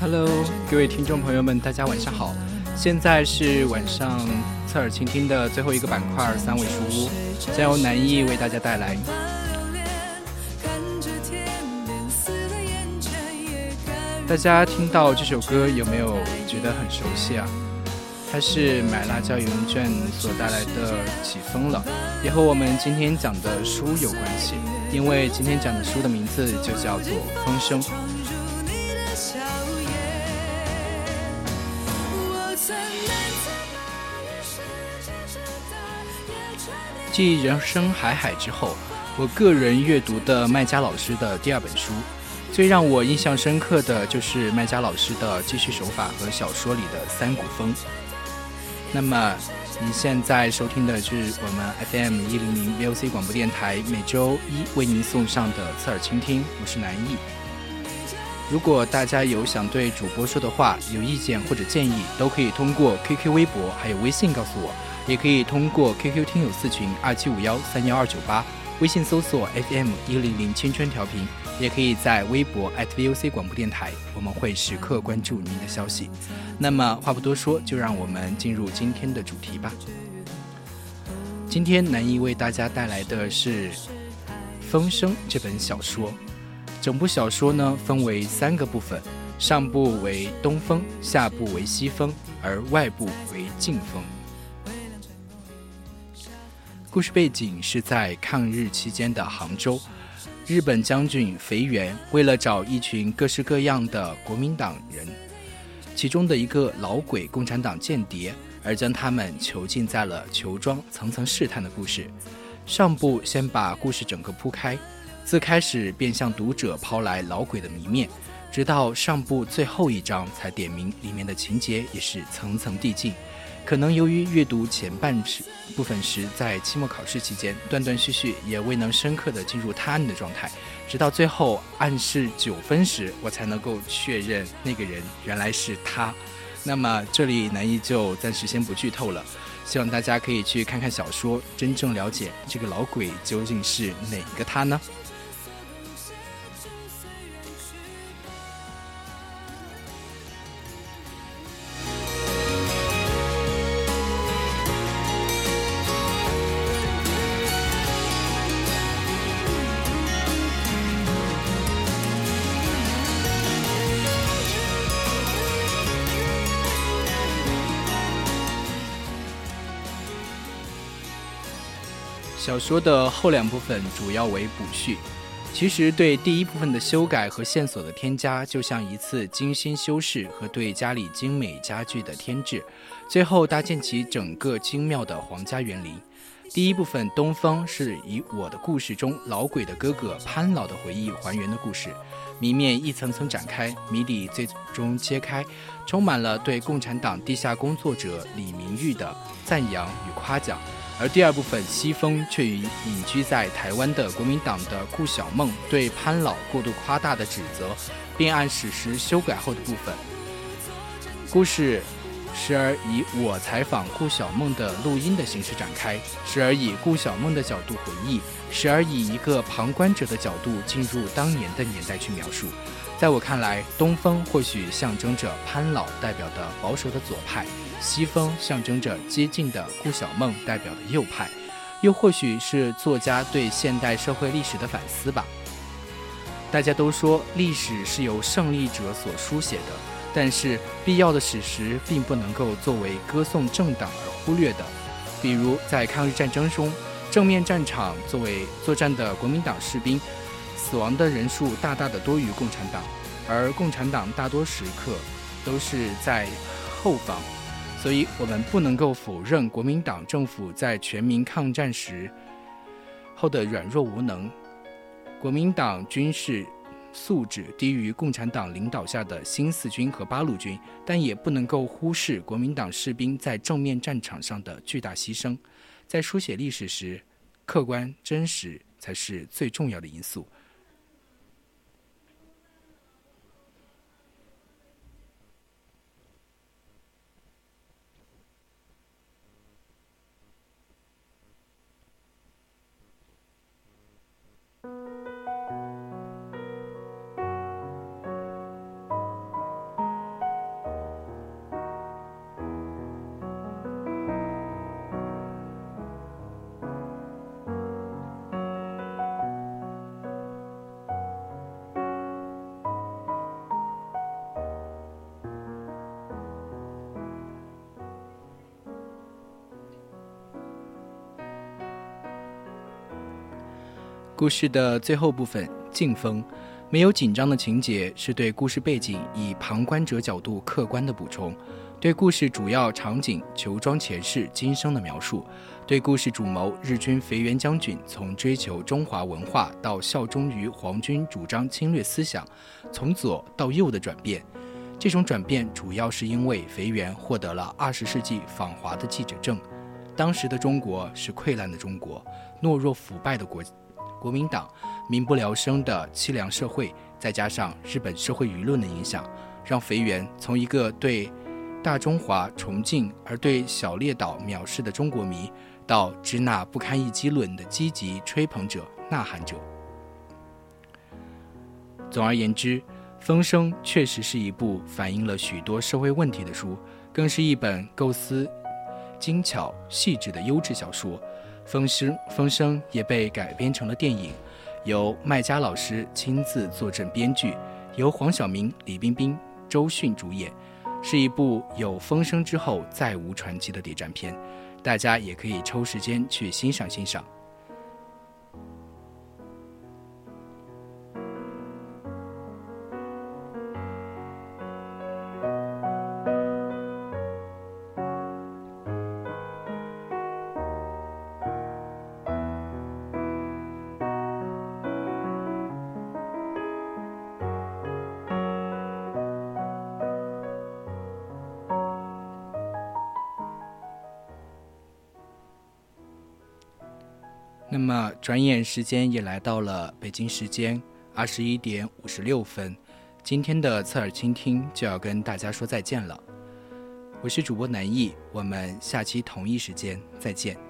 Hello，各位听众朋友们，大家晚上好。现在是晚上侧耳倾听的最后一个板块——三味书屋，将由南艺为大家带来。大家听到这首歌有没有觉得很熟悉啊？它是买辣椒邮券所带来的《起风了》，也和我们今天讲的书有关系，因为今天讲的书的名字就叫做《风声》。继《人生海海》之后，我个人阅读的麦家老师的第二本书，最让我印象深刻的就是麦家老师的记叙手法和小说里的三股风。那么，您现在收听的是我们 FM 一零零 VOC 广播电台每周一为您送上的侧耳倾听，我是南艺。如果大家有想对主播说的话、有意见或者建议，都可以通过 QQ 微博还有微信告诉我，也可以通过 QQ 听友四群二七五幺三幺二九八，微信搜索 FM 一零零青春调频，也可以在微博 @VOC 广播电台，我们会时刻关注您的消息。那么话不多说，就让我们进入今天的主题吧。今天南艺为大家带来的是《风声》这本小说。整部小说呢分为三个部分，上部为东风，下部为西风，而外部为静风。故事背景是在抗日期间的杭州，日本将军肥原为了找一群各式各样的国民党人，其中的一个老鬼共产党间谍，而将他们囚禁在了囚庄，层层试探的故事。上部先把故事整个铺开。自开始便向读者抛来老鬼的谜面，直到上部最后一章才点明里面的情节也是层层递进。可能由于阅读前半时部分时在期末考试期间断断续续，也未能深刻的进入探案的状态，直到最后暗示九分时，我才能够确认那个人原来是他。那么这里南一就暂时先不剧透了，希望大家可以去看看小说，真正了解这个老鬼究竟是哪个他呢？小说的后两部分主要为补叙，其实对第一部分的修改和线索的添加，就像一次精心修饰和对家里精美家具的添置，最后搭建起整个精妙的皇家园林。第一部分《东风》是以我的故事中老鬼的哥哥潘老的回忆还原的故事，谜面一层层展开，谜底最终揭开，充满了对共产党地下工作者李明玉的赞扬与夸奖。而第二部分《西风》却与隐居在台湾的国民党的顾小梦对潘老过度夸大的指责，并按史实修改后的部分。故事时而以我采访顾小梦的录音的形式展开，时而以顾小梦的角度回忆，时而以一个旁观者的角度进入当年的年代去描述。在我看来，东风或许象征着潘老代表的保守的左派，西风象征着激进的顾小梦代表的右派。又或许是作家对现代社会历史的反思吧。大家都说历史是由胜利者所书写的，但是必要的史实并不能够作为歌颂政党而忽略的。比如在抗日战争中，正面战场作为作战的国民党士兵，死亡的人数大大的多于共产党，而共产党大多时刻都是在后方，所以我们不能够否认国民党政府在全民抗战时后的软弱无能。国民党军事素质低于共产党领导下的新四军和八路军，但也不能够忽视国民党士兵在正面战场上的巨大牺牲。在书写历史时，客观真实才是最重要的因素。故事的最后部分，静风，没有紧张的情节，是对故事背景以旁观者角度客观的补充；对故事主要场景裘庄前世今生的描述；对故事主谋日军肥原将军从追求中华文化到效忠于皇军主张侵略思想，从左到右的转变。这种转变主要是因为肥原获得了二十世纪访华的记者证。当时的中国是溃烂的中国，懦弱腐败的国。国民党民不聊生的凄凉社会，再加上日本社会舆论的影响，让肥原从一个对大中华崇敬而对小列岛藐视的中国迷，到支那不堪一击论的积极吹捧者、呐喊者。总而言之，《风声》确实是一部反映了许多社会问题的书，更是一本构思精巧细致的优质小说。《风声》《风声》也被改编成了电影，由麦家老师亲自坐镇编剧，由黄晓明、李冰冰、周迅主演，是一部有《风声》之后再无传奇的谍战片，大家也可以抽时间去欣赏欣赏。那么，转眼时间也来到了北京时间二十一点五十六分，今天的侧耳倾听就要跟大家说再见了。我是主播南艺，我们下期同一时间再见。